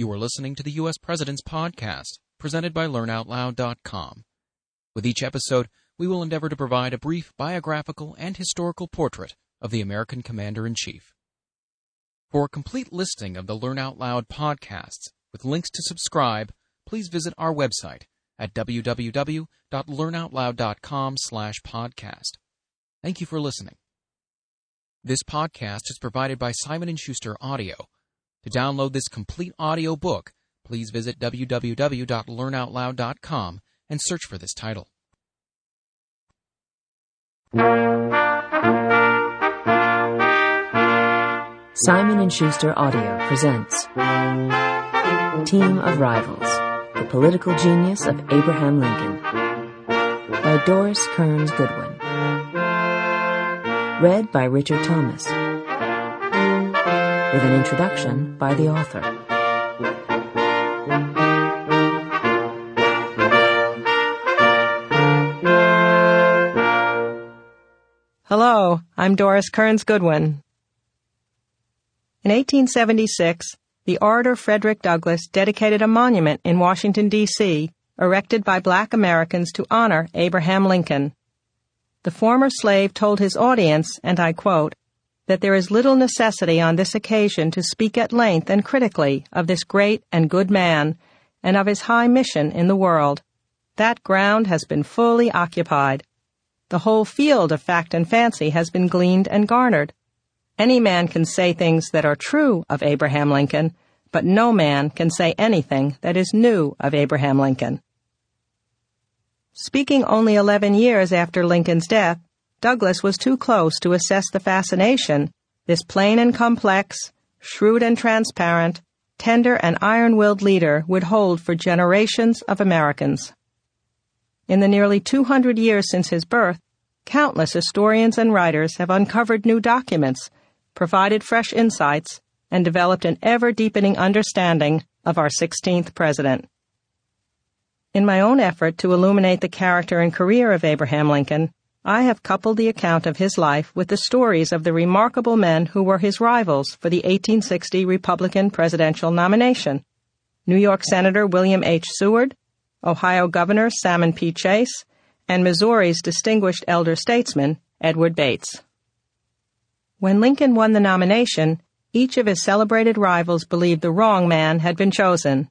You are listening to the U.S. President's Podcast, presented by LearnOutLoud.com. With each episode, we will endeavor to provide a brief biographical and historical portrait of the American Commander in Chief. For a complete listing of the Learn Out Loud podcasts with links to subscribe, please visit our website at www.learnoutloud.com/podcast. Thank you for listening. This podcast is provided by Simon & Schuster Audio. To download this complete audio book, please visit www.learnoutloud.com and search for this title. Simon & Schuster Audio presents Team of Rivals: The Political Genius of Abraham Lincoln by Doris Kearns Goodwin. Read by Richard Thomas. With an introduction by the author. Hello, I'm Doris Kearns Goodwin. In 1876, the orator Frederick Douglass dedicated a monument in Washington, D.C., erected by black Americans to honor Abraham Lincoln. The former slave told his audience, and I quote, that there is little necessity on this occasion to speak at length and critically of this great and good man, and of his high mission in the world. That ground has been fully occupied. The whole field of fact and fancy has been gleaned and garnered. Any man can say things that are true of Abraham Lincoln, but no man can say anything that is new of Abraham Lincoln. Speaking only 11 years after Lincoln's death, Douglass was too close to assess the fascination this plain and complex, shrewd and transparent, tender and iron-willed leader would hold for generations of Americans. In the nearly 200 years since his birth, countless historians and writers have uncovered new documents, provided fresh insights, and developed an ever deepening understanding of our 16th president. In my own effort to illuminate the character and career of Abraham Lincoln, I have coupled the account of his life with the stories of the remarkable men who were his rivals for the 1860 Republican presidential nomination New York Senator William H. Seward, Ohio Governor Salmon P. Chase, and Missouri's distinguished elder statesman, Edward Bates. When Lincoln won the nomination, each of his celebrated rivals believed the wrong man had been chosen.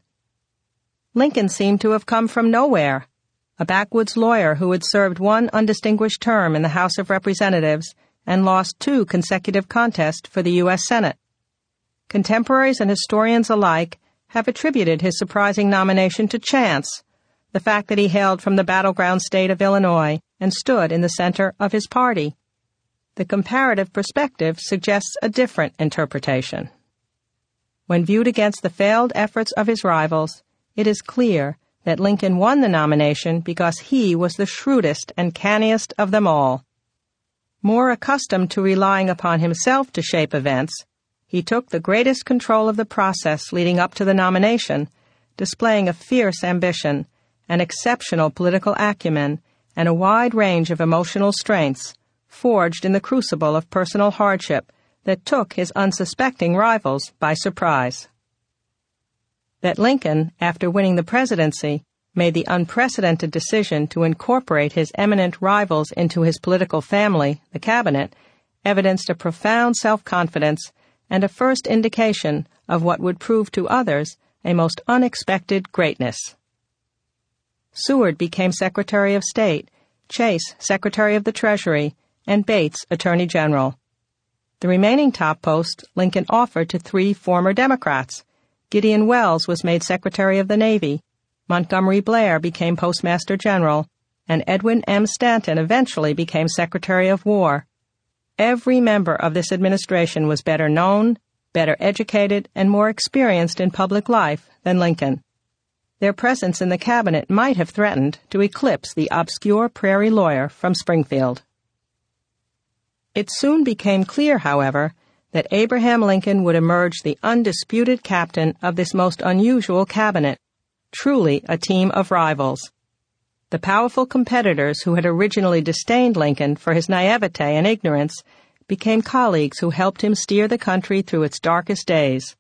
Lincoln seemed to have come from nowhere, a backwoods lawyer who had served one undistinguished term in the House of Representatives and lost two consecutive contests for the U.S. Senate. Contemporaries and historians alike have attributed his surprising nomination to chance, the fact that he hailed from the battleground state of Illinois and stood in the center of his party. The comparative perspective suggests a different interpretation. When viewed against the failed efforts of his rivals, it is clear that Lincoln won the nomination because he was the shrewdest and canniest of them all. More accustomed to relying upon himself to shape events, he took the greatest control of the process leading up to the nomination, displaying a fierce ambition an exceptional political acumen, and a wide range of emotional strengths, forged in the crucible of personal hardship that took his unsuspecting rivals by surprise. That Lincoln, after winning the presidency, made the unprecedented decision to incorporate his eminent rivals into his political family, the cabinet, evidenced a profound self-confidence and a first indication of what would prove to others a most unexpected greatness. Seward became Secretary of State, Chase Secretary of the Treasury, and Bates Attorney General. The remaining top posts Lincoln offered to three former Democrats. Gideon Welles was made Secretary of the Navy, Montgomery Blair became Postmaster General, and Edwin M. Stanton eventually became Secretary of War. Every member of this administration was better known, better educated, and more experienced in public life than Lincoln their presence in the cabinet might have threatened to eclipse the obscure prairie lawyer from Springfield. It soon became clear, however, that Abraham Lincoln would emerge the undisputed captain of this most unusual cabinet, truly a team of rivals. The powerful competitors who had originally disdained Lincoln for his naivete and ignorance became colleagues who helped him steer the country through its darkest days.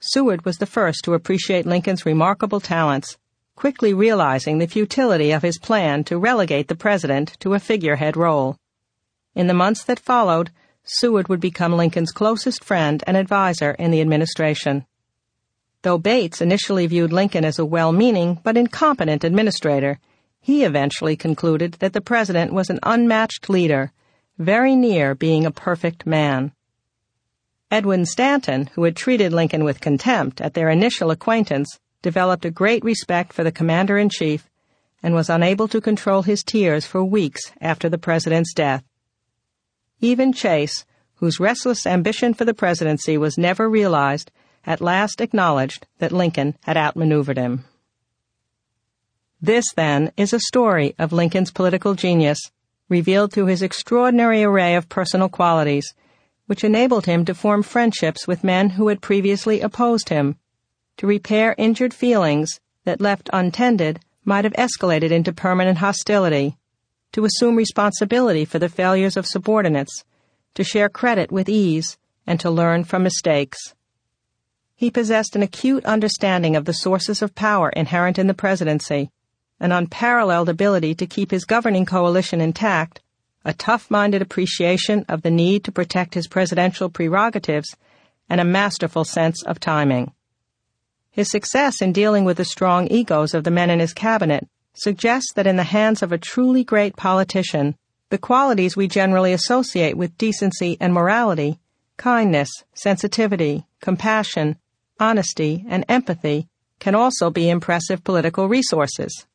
Seward was the first to appreciate Lincoln's remarkable talents, quickly realizing the futility of his plan to relegate the president to a figurehead role. In the months that followed, Seward would become Lincoln's closest friend and advisor in the administration. Though Bates initially viewed Lincoln as a well-meaning but incompetent administrator, he eventually concluded that the president was an unmatched leader, very near being a perfect man. Edwin Stanton, who had treated Lincoln with contempt at their initial acquaintance, developed a great respect for the commander-in-chief and was unable to control his tears for weeks after the president's death. Even Chase, whose restless ambition for the presidency was never realized, at last acknowledged that Lincoln had outmaneuvered him. This, then, is a story of Lincoln's political genius, revealed through his extraordinary array of personal qualities, which enabled him to form friendships with men who had previously opposed him, to repair injured feelings that, left untended, might have escalated into permanent hostility, to assume responsibility for the failures of subordinates, to share credit with ease, and to learn from mistakes. He possessed an acute understanding of the sources of power inherent in the presidency, an unparalleled ability to keep his governing coalition intact, a tough-minded appreciation of the need to protect his presidential prerogatives, and a masterful sense of timing. His success in dealing with the strong egos of the men in his cabinet suggests that in the hands of a truly great politician, the qualities we generally associate with decency and morality, kindness, sensitivity, compassion, honesty, and empathy can also be impressive political resources.